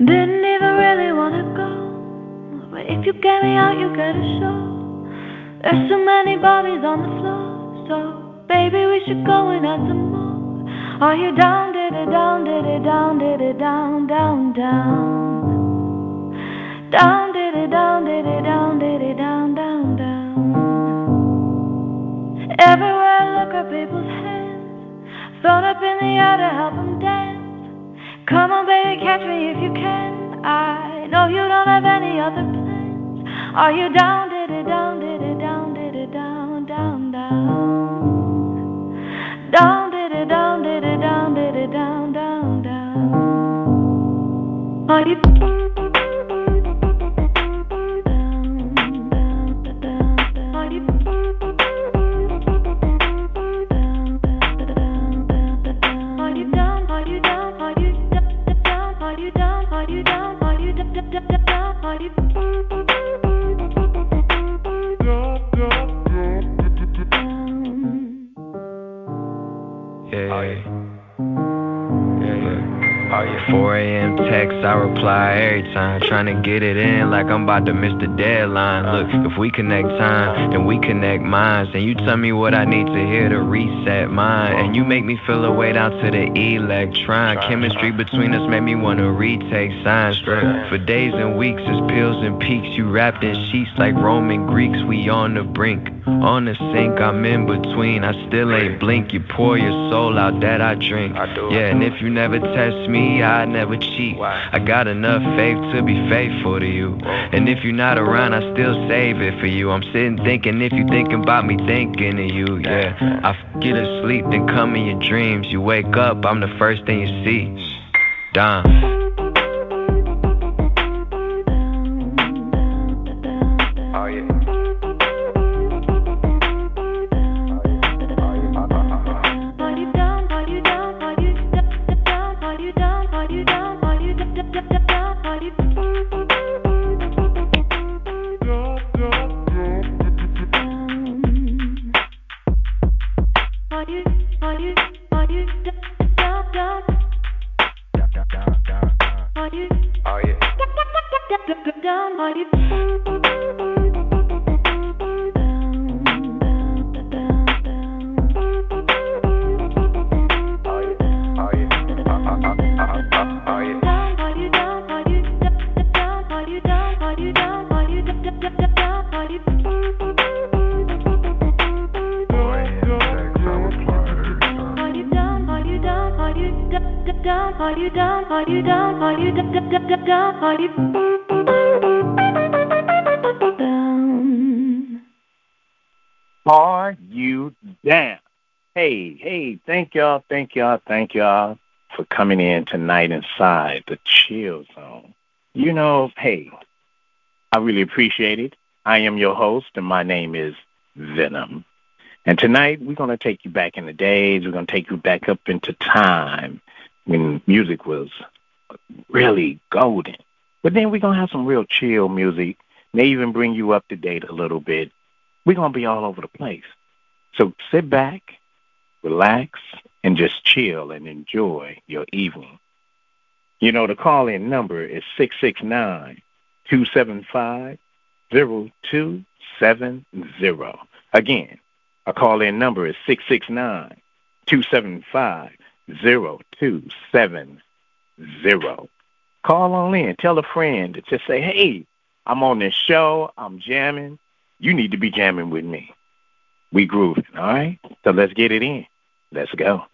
Didn't even really wanna go, but if you get me out, you get a show. There's so many bodies on the floor, so baby we should go and add some more. Are you down, the air to help them dance. Come on, baby, catch me if you can. I know you don't have any other plans. Are you down, reply every time. Trying to get it in like I'm about to miss the deadline. Look, if we connect time, then we connect minds. And you tell me what I need to hear to reset mine. And you make me feel a way down to the electron. Chemistry between us made me wanna retake science. For days and weeks, it's pills and peaks. You wrapped in sheets like Roman Greeks. We on the brink. On the sink, I'm in between. I still ain't blink. You pour your soul out that I drink. Yeah, and if you never test me, I never cheat. I got enough faith to be faithful to you. And if you're not around, I still save it for you. I'm sitting thinking if you thinking about me, thinking of you. Yeah, I get asleep, then come in your dreams. You wake up, I'm the first thing you see. Done. Thank y'all, thank y'all, thank y'all for coming in tonight inside the chill zone. You know, hey, I really appreciate it. I am your host, and my name is Venom. And tonight we're going to take you back in the days. We're going to take you back up into time when music was really golden. But then we're going to have some real chill music, may even bring you up to date a little bit. We're going to be all over the place. So sit back, relax, and just chill and enjoy your evening. You know, the call in number is 669 275 0270. Again, a call in number is 669 275 0270. Call on in. Tell a friend to just say, hey, I'm on this show. I'm jamming. You need to be jamming with me. We grooving, all right? So let's get it in. Let's go.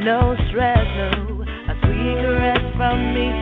No stress, no. A sweet caress from me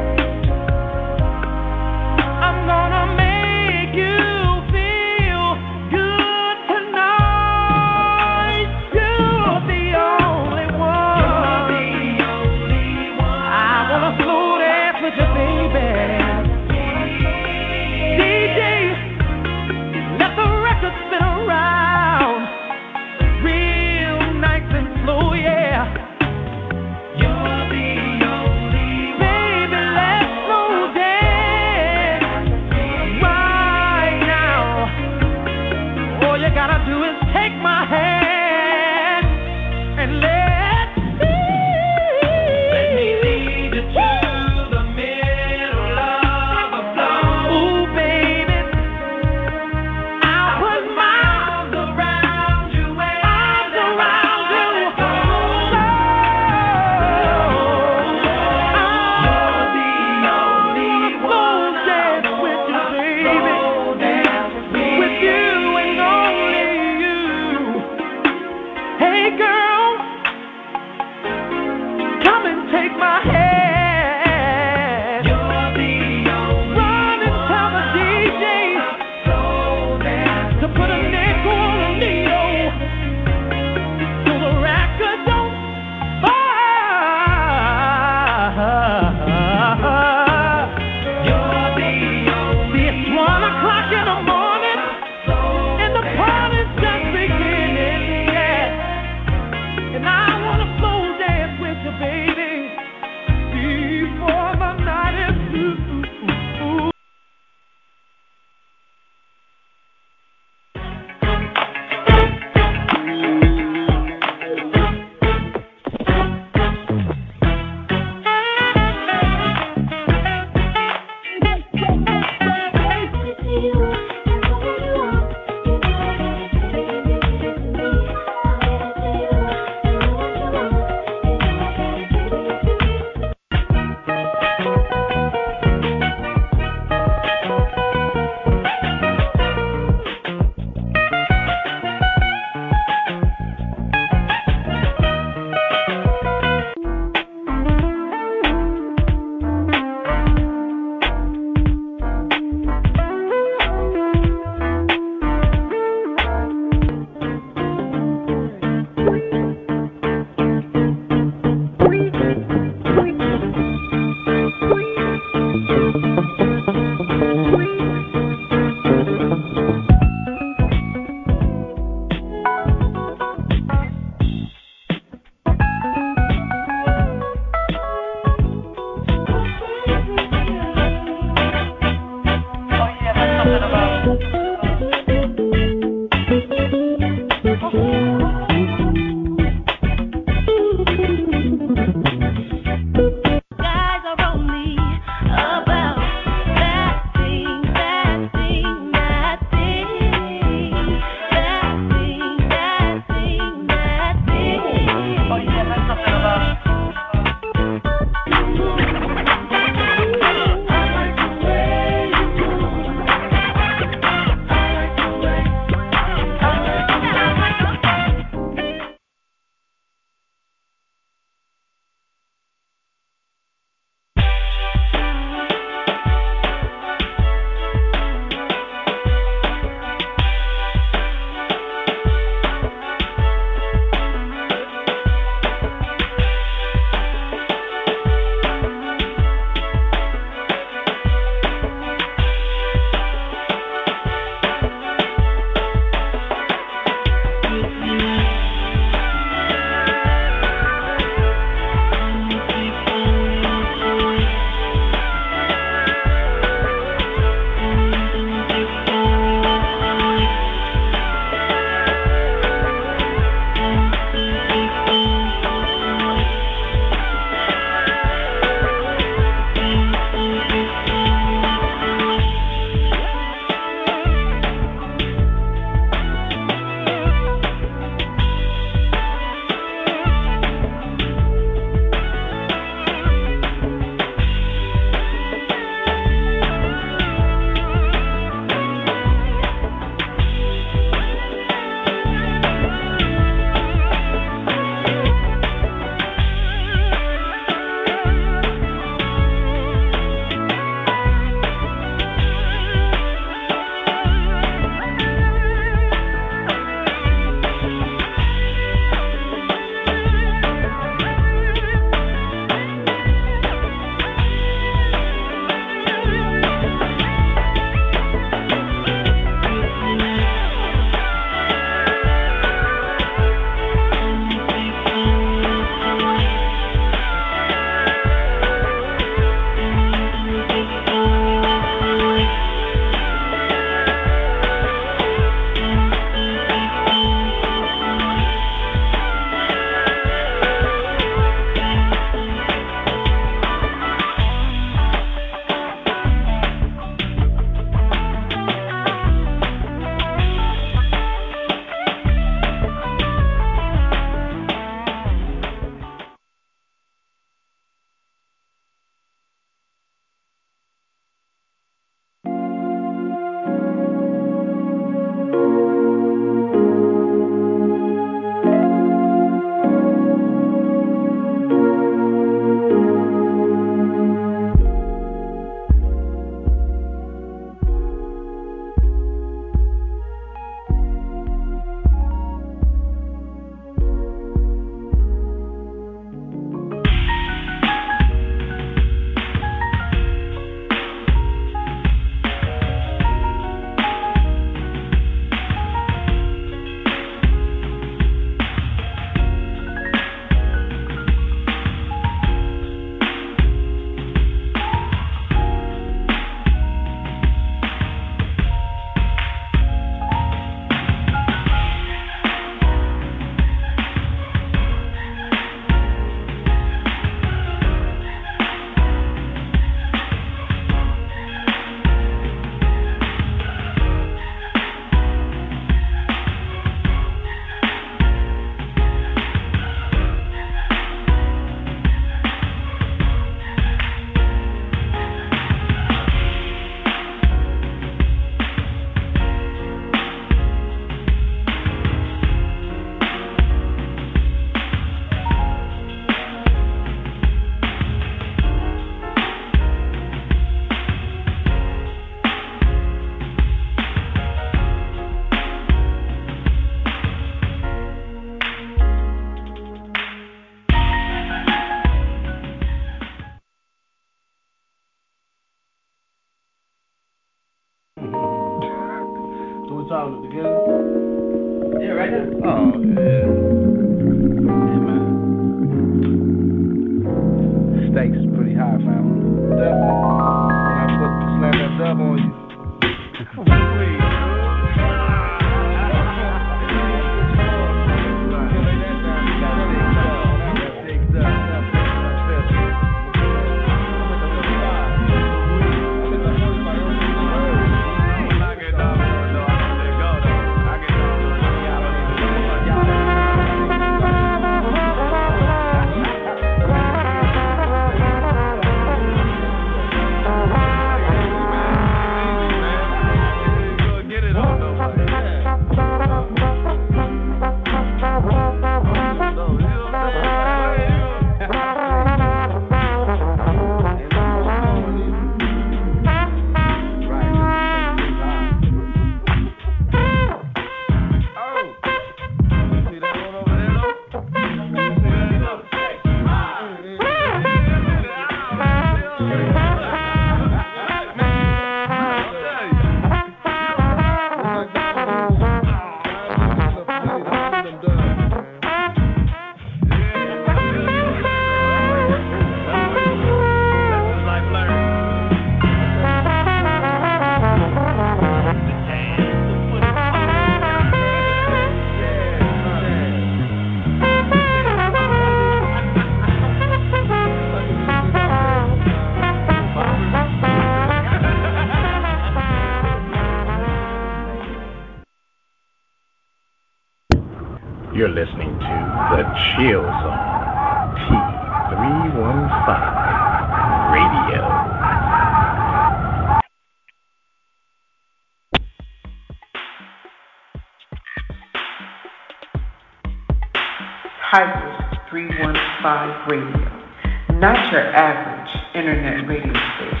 315 Radio, not your average internet radio station.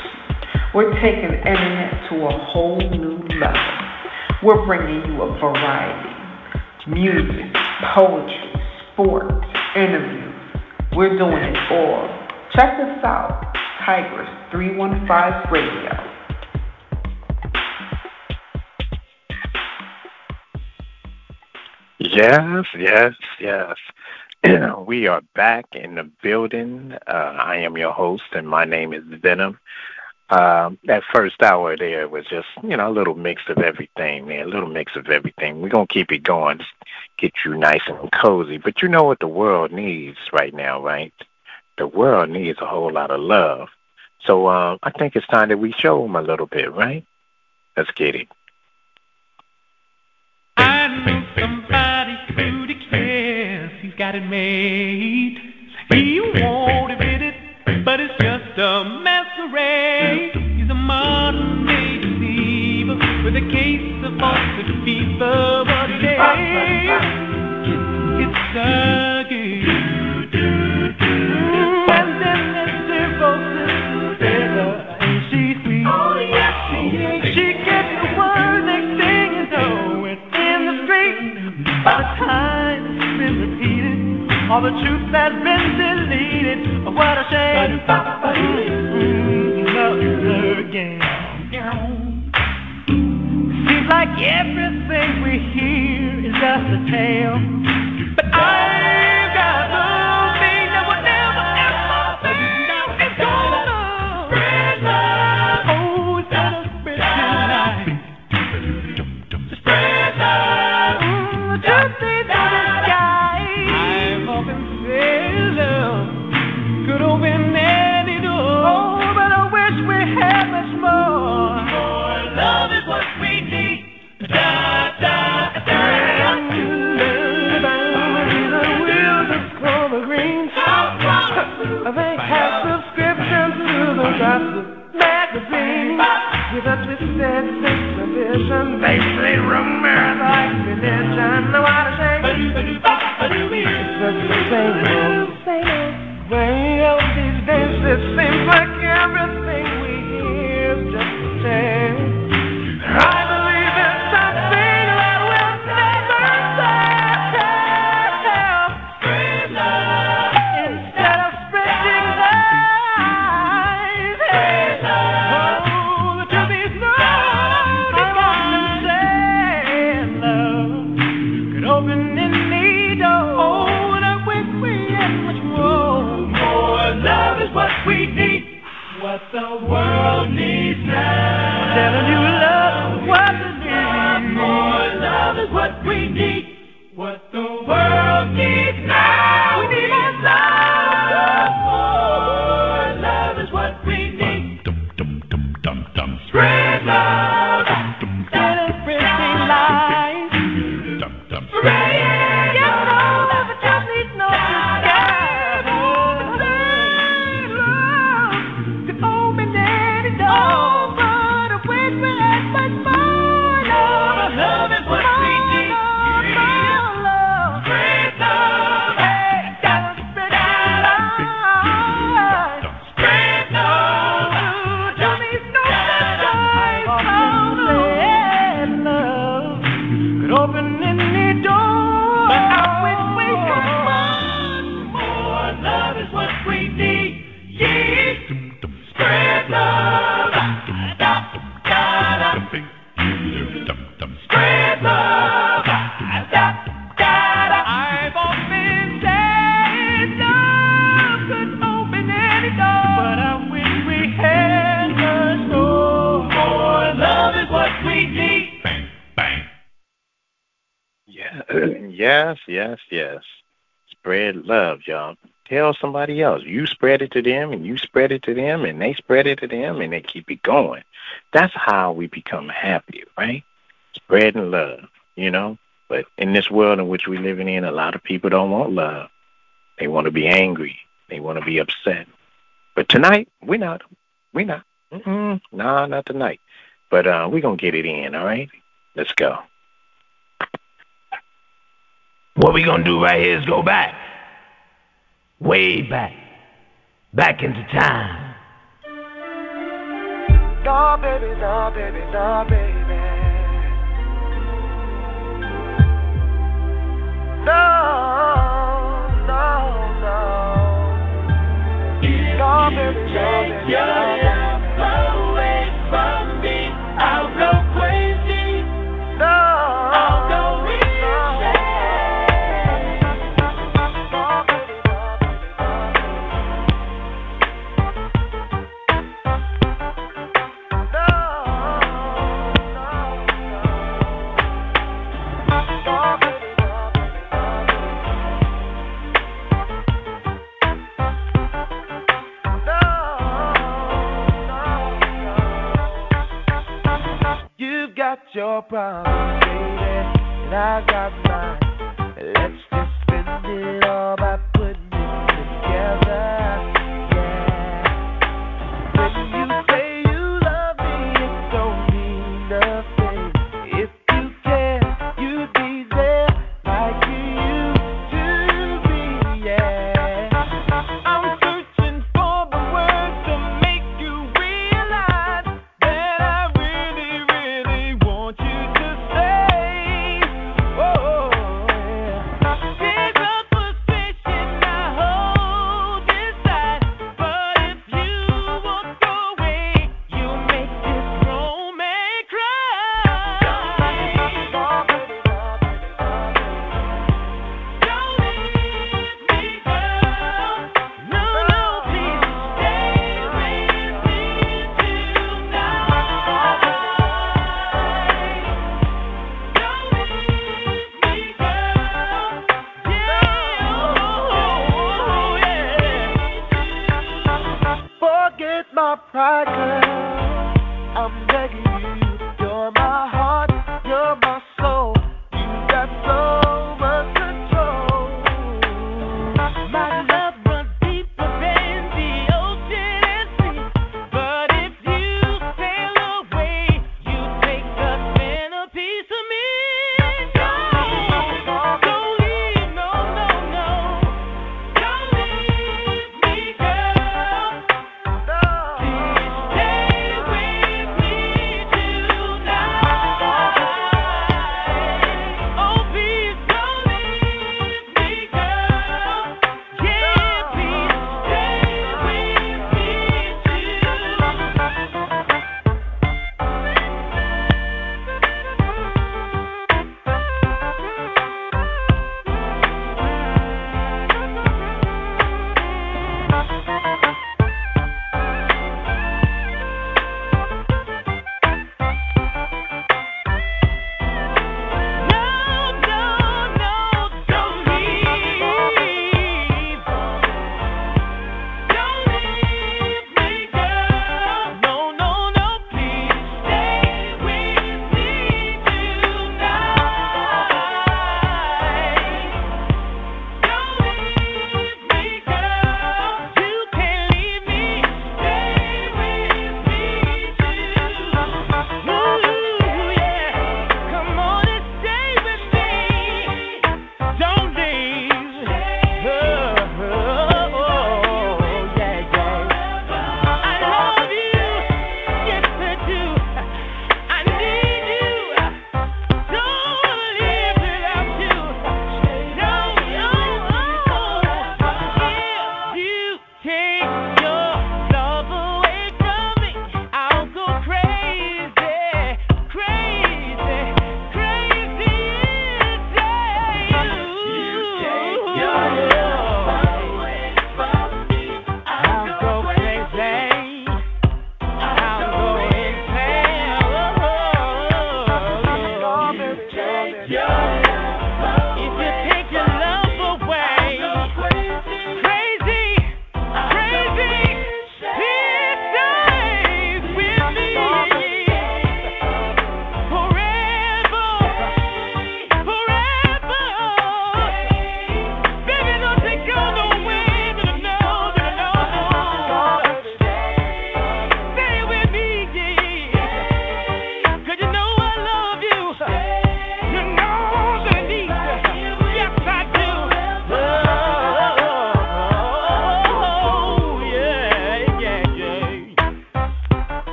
We're taking internet to a whole new level. We're bringing you a variety music, poetry, sports, interviews. We're doing it all. Check us out, Tigers 315 Radio. Yes, yes, yes. We are back in the building. Uh, I am your host, and my name is Venom. Um, that first hour there was just, you know, a little mix of everything, man, a little mix of everything. We're going to keep it going, just get you nice and cozy. But you know what the world needs right now, right? The world needs a whole lot of love. So uh, I think it's time that we show them a little bit, right? Let's get it. He's it made. He won't admit it, but it's just a masquerade. He's a modern day deceiver with a case of ulcer fever. It is, it's a all the truth that's been deleted. What a shame. Mm, Love again. Seems like everything we hear is just a tale. But I've somebody else. You spread it to them and you spread it to them and they spread it to them and they keep it going. That's how we become happy, right? Spreading love, you know? But in this world in which we're living in, a lot of people don't want love. They want to be angry. They want to be upset. But tonight, we're not. We're not. Mm-mm, nah, not tonight. But uh, we're going to get it in, all right? Let's go. What we going to do right here is go back way back, back into time. Nah, baby, nah, baby, nah, baby. No, no, no. Nah, baby, nah, baby, nah, baby. got your problems, baby, and I got mine.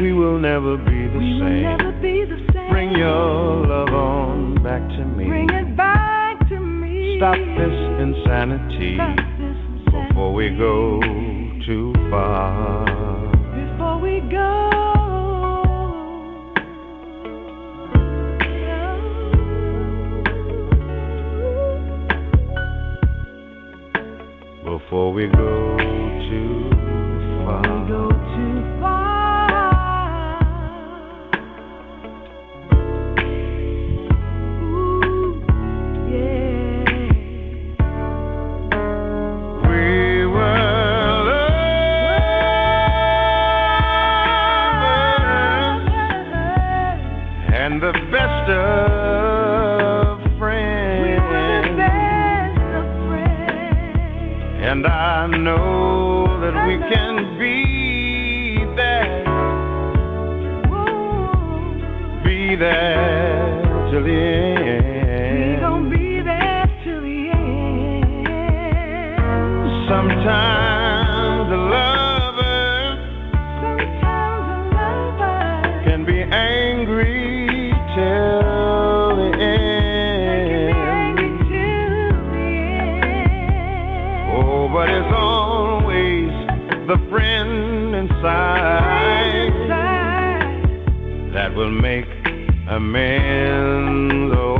we will never be the we same. Be the same. Bring your love on back to me. Bring it back to me. Stop this insanity, Stop this insanity. before we go too far. Before we go. Before we go too I know. will make amends. Oh,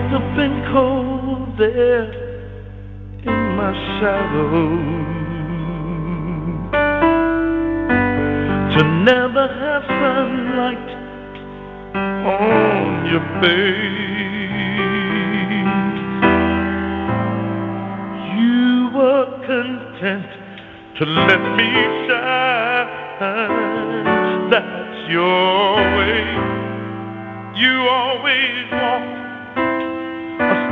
must have been cold there in my shadow. To never have sunlight on your face. You were content to let me shine. That's your way. You always walk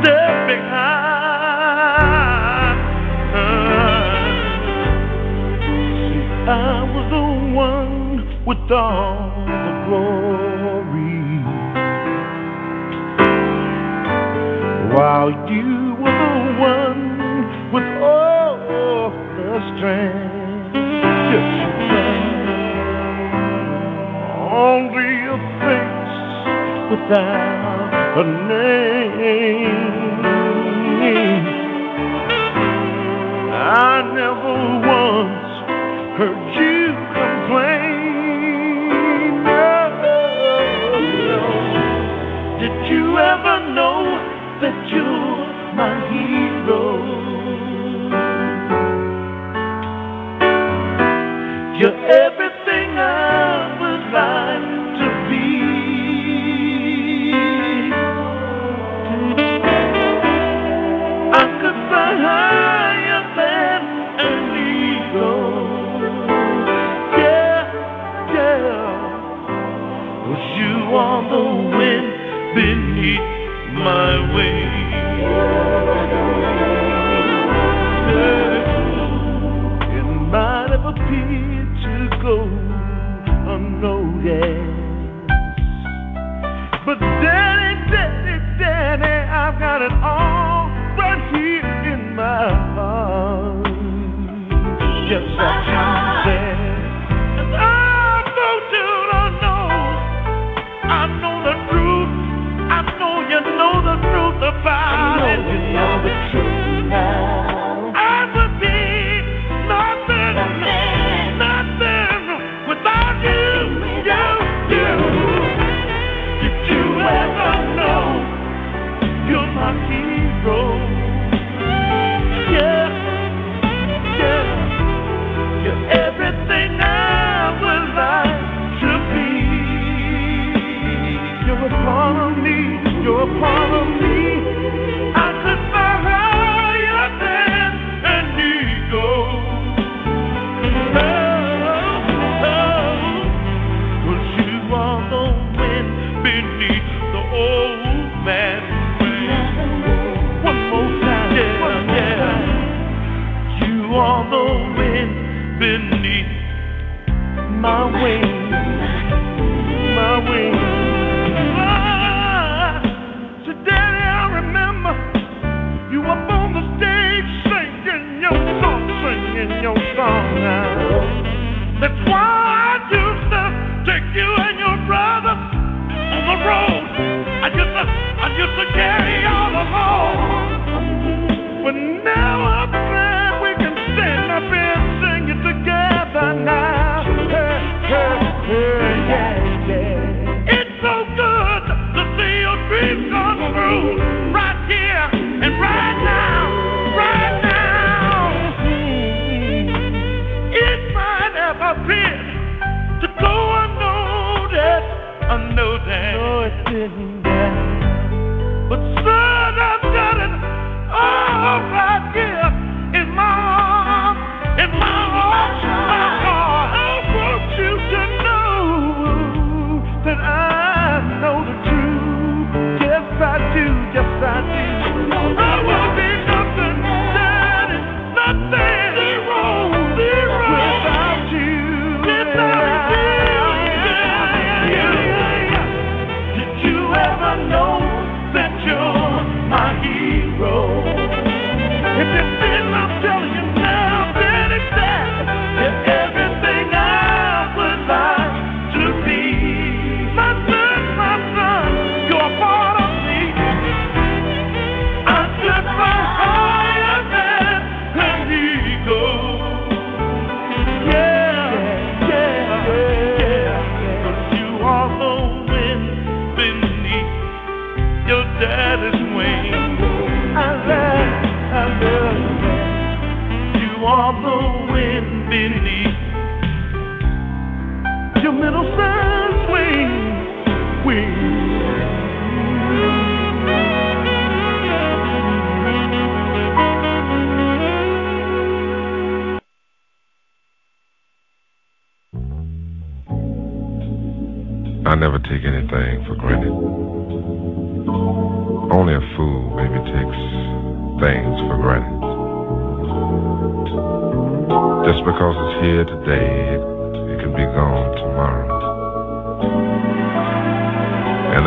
stepping. See, I was the one with all the glory, while you were the one with all the strength. Yes, only a face without the name. I never once heard you complain. No, no. Did you ever know that you're my hero? You're everything I.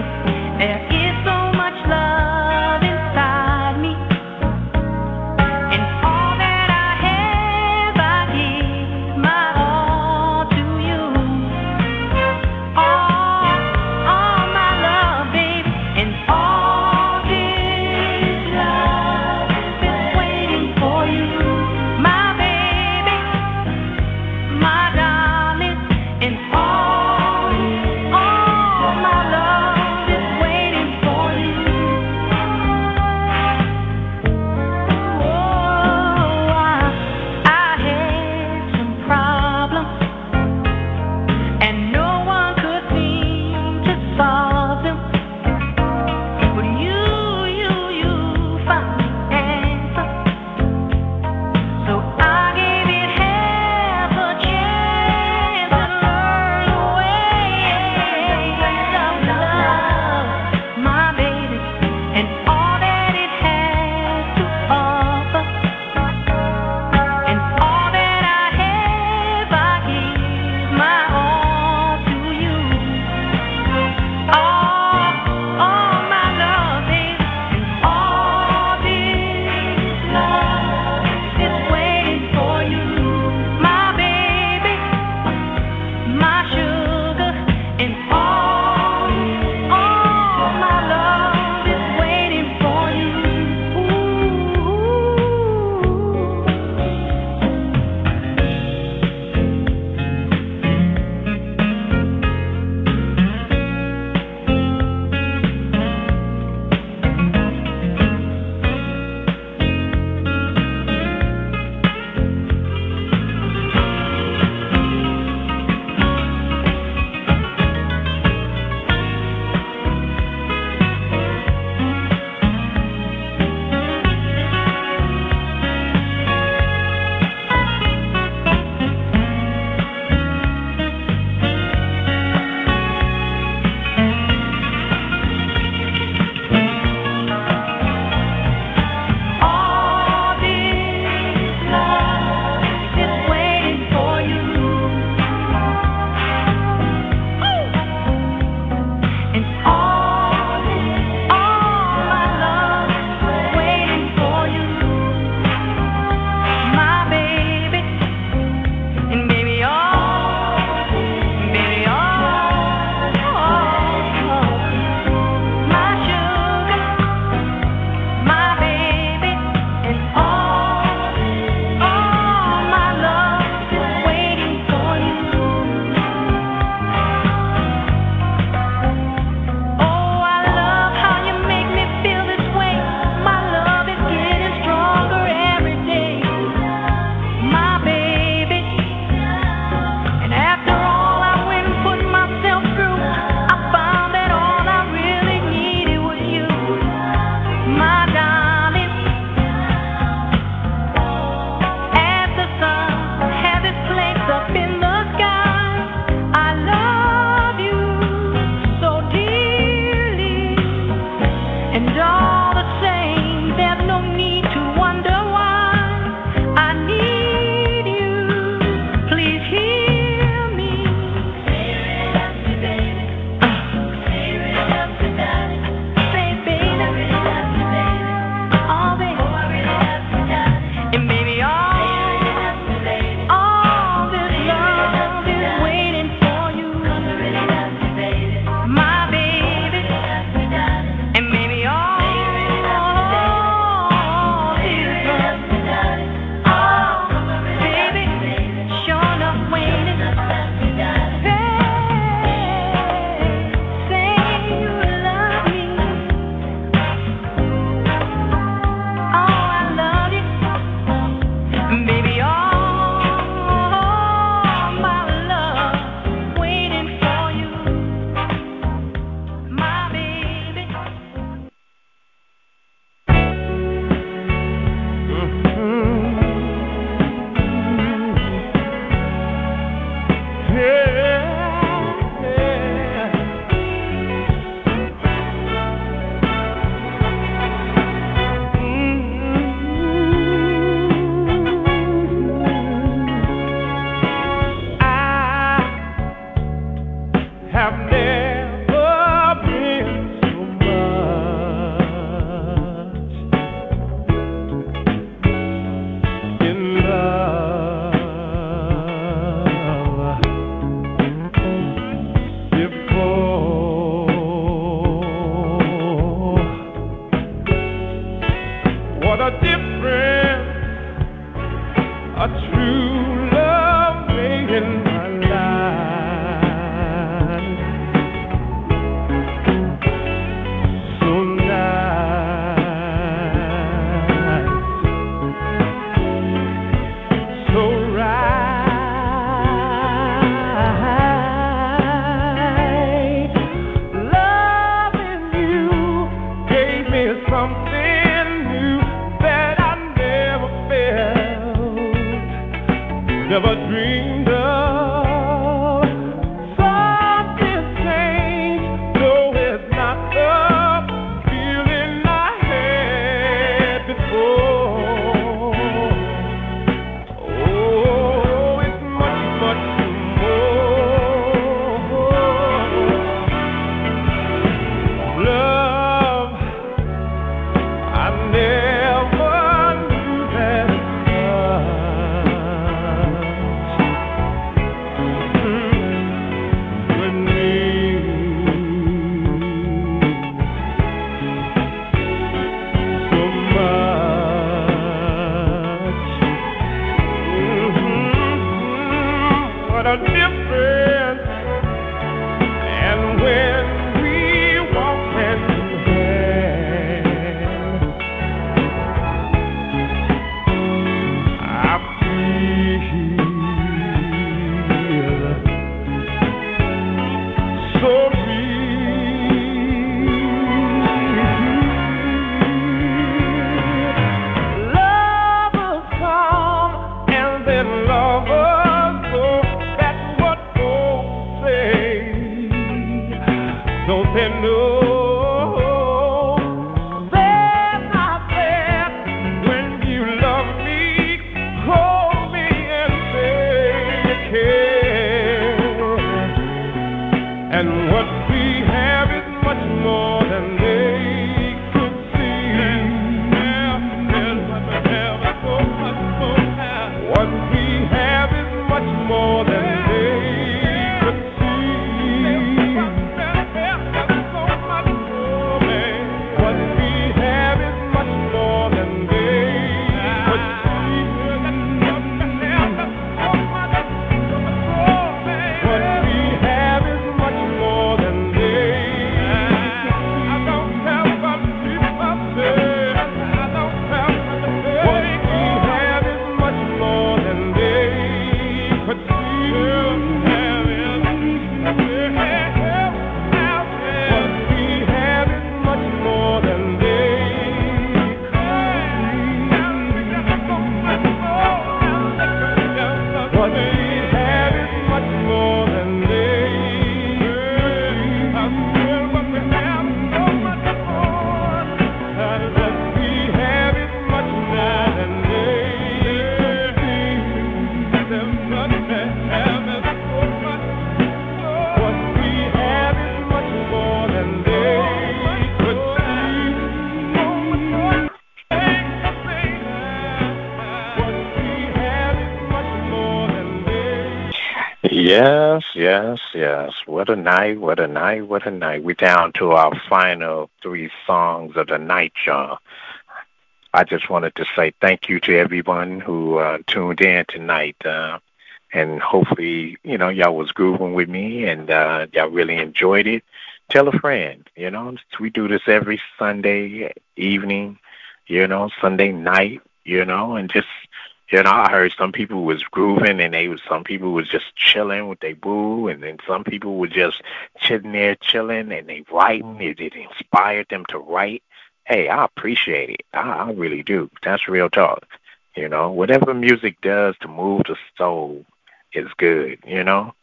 music Yes, yes, yes. What a night, what a night, what a night. We're down to our final three songs of the night, y'all. I just wanted to say thank you to everyone who uh, tuned in tonight. Uh, and hopefully, you know, y'all was grooving with me and uh, y'all really enjoyed it. Tell a friend, you know, we do this every Sunday evening, you know, Sunday night, you know, and just you know, I heard some people was grooving and they was some people was just chilling with their boo and then some people were just sitting there chilling and they writing. It, it inspired them to write. Hey, I appreciate it. I, I really do. That's real talk. You know, whatever music does to move the soul is good, you know?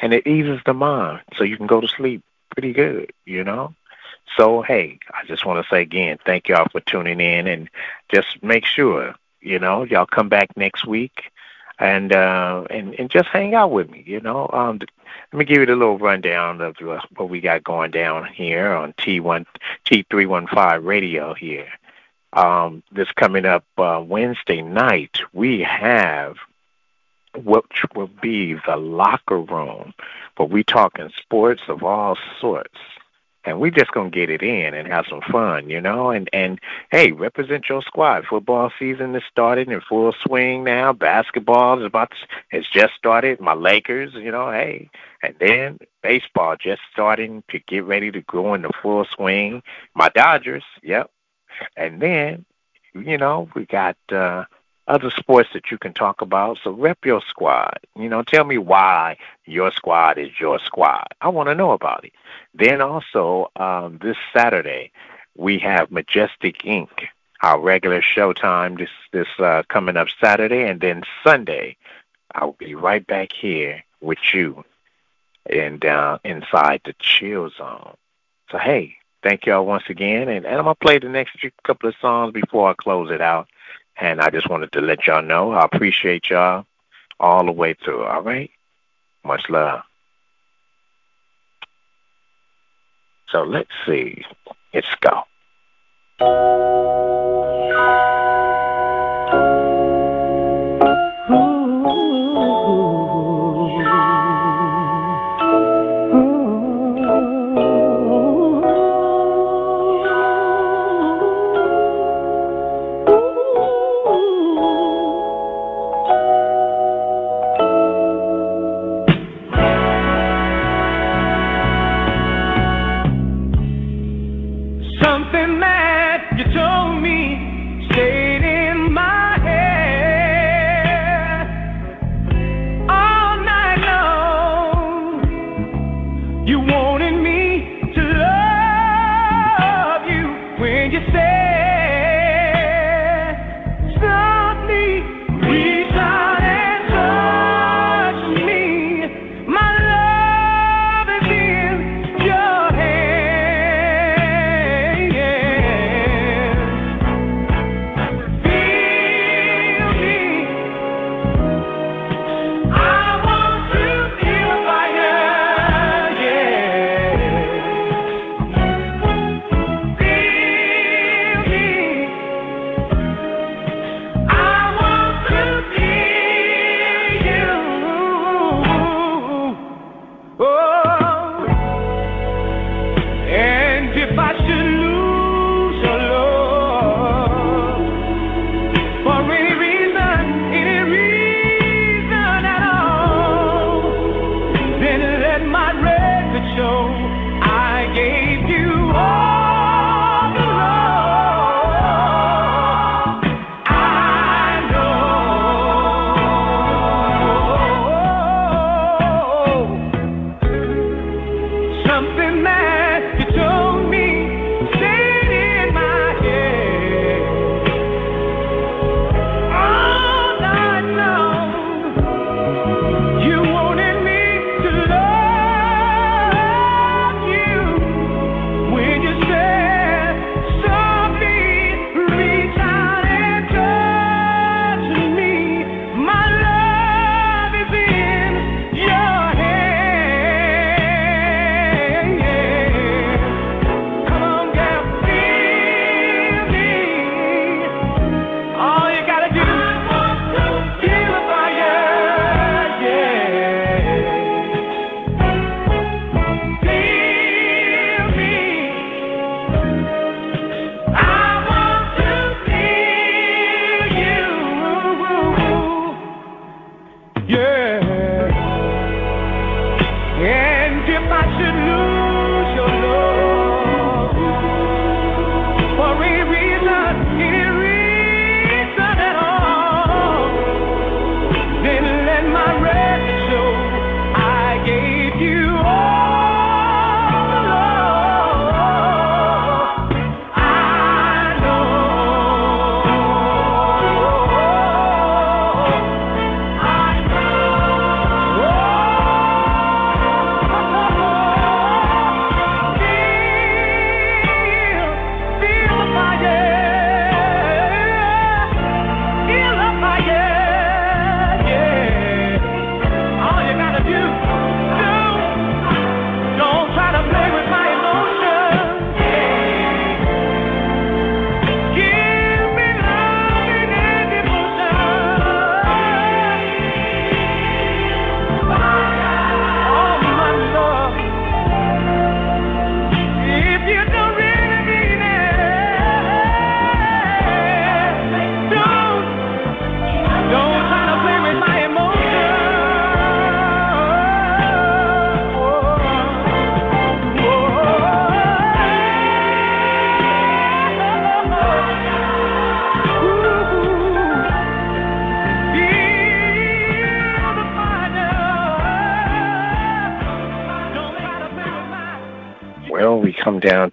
And it eases the mind so you can go to sleep pretty good, you know? So, hey, I just want to say again, thank y'all for tuning in and just make sure, you know, y'all come back next week. and uh, and and just hang out with me. You know, um, let me give you the little rundown of what we got going down here on T1 T315 radio here. Um, this coming up uh, Wednesday night, we have which will be the locker room, but we talking sports of all sorts. And we just gonna get it in and have some fun, you know. And and hey, represent your squad. Football season is started in full swing now. Basketball is about to, has just started. My Lakers, you know, hey, and then baseball just starting to get ready to go into full swing. My Dodgers, yep. And then, you know, we got uh other sports that you can talk about. So rep your squad. You know, tell me why your squad is your squad. I want to know about it. Then also um, this Saturday we have Majestic Ink. Our regular showtime this this uh, coming up Saturday, and then Sunday I'll be right back here with you and uh, inside the chill zone. So hey, thank y'all once again, and, and I'm gonna play the next couple of songs before I close it out. And I just wanted to let y'all know I appreciate y'all all the way through. All right? Much love. So let's see. Let's go.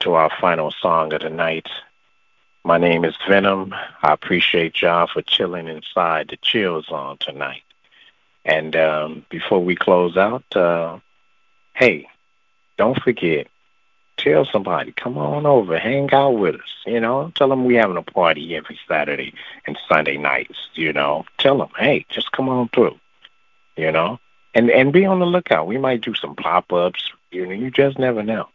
To our final song of the night. My name is Venom. I appreciate y'all for chilling inside the chill zone tonight. And um, before we close out, uh, hey, don't forget, tell somebody, come on over, hang out with us. You know, tell them we're having a party every Saturday and Sunday nights. You know, tell them, hey, just come on through. You know, and and be on the lookout. We might do some pop ups. You know, you just never know.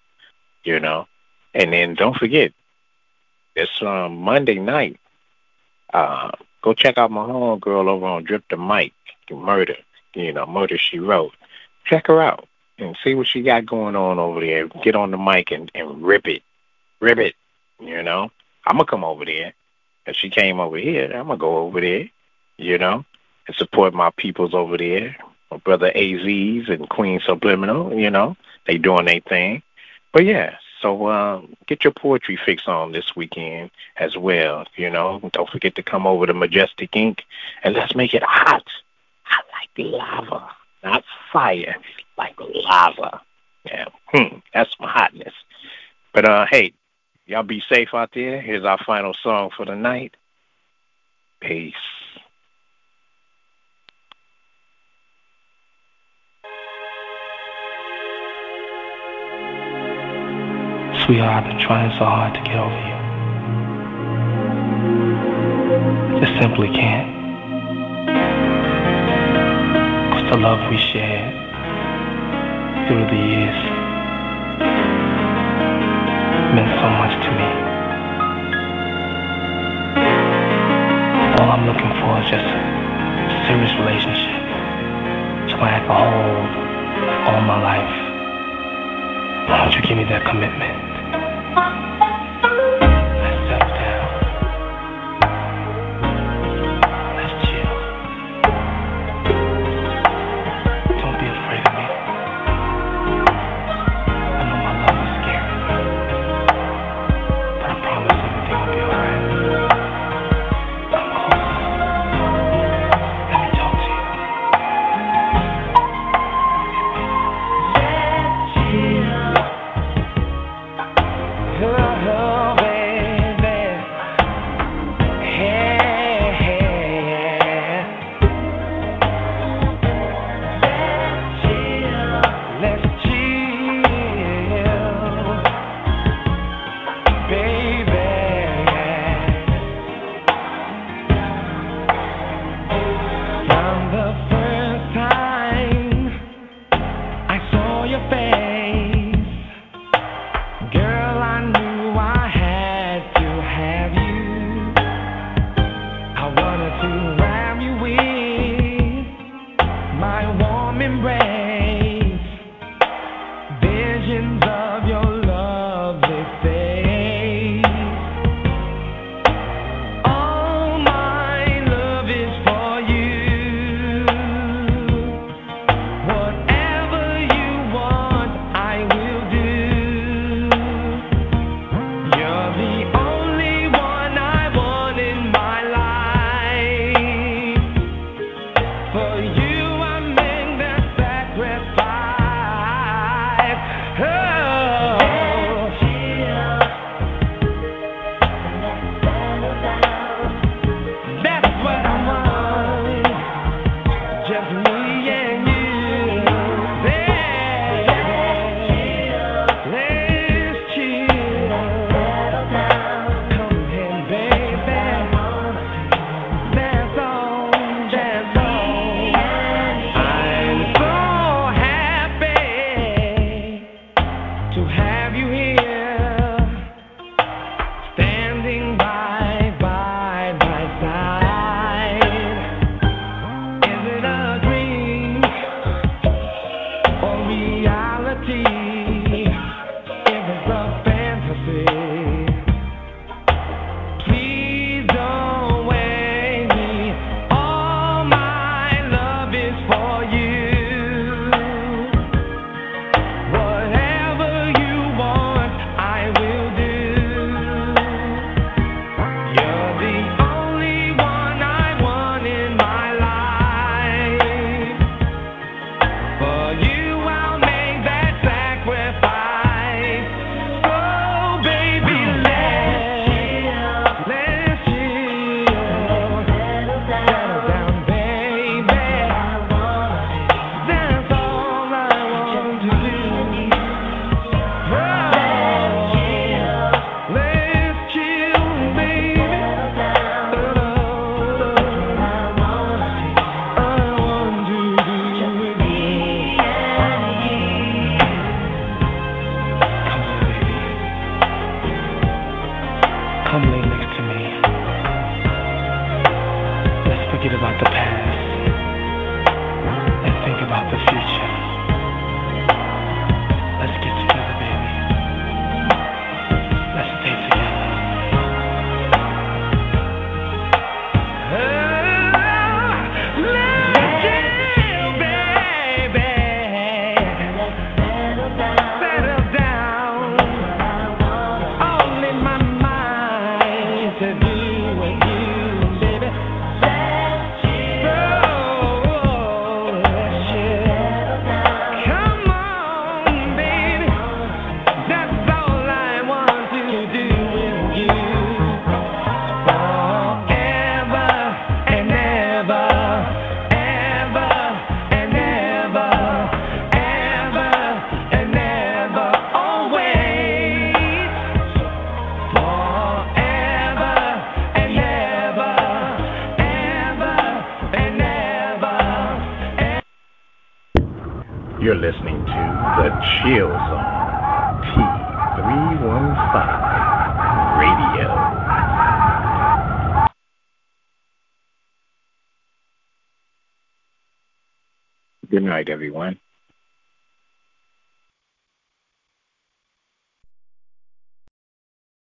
You know, and then don't forget, this um, Monday night. Uh, go check out my home girl over on Drip the Mic, Murder. You know, Murder She Wrote. Check her out and see what she got going on over there. Get on the mic and, and rip it, rip it. You know, I'm gonna come over there. If she came over here, I'm gonna go over there. You know, and support my peoples over there. My brother AZs and Queen Subliminal. You know, they doing their thing. But yeah, so um, get your poetry fix on this weekend as well. You know, don't forget to come over to Majestic Ink and let's make it hot. I like lava, not fire, like lava. Yeah, hmm, that's my hotness. But uh, hey, y'all be safe out there. Here's our final song for the night. Peace. Sweetheart, I've been trying so hard to get over you. Just simply can't. Cause the love we shared through the years meant so much to me. All I'm looking for is just a serious relationship. Somebody I can hold all my life. Why don't you give me that commitment?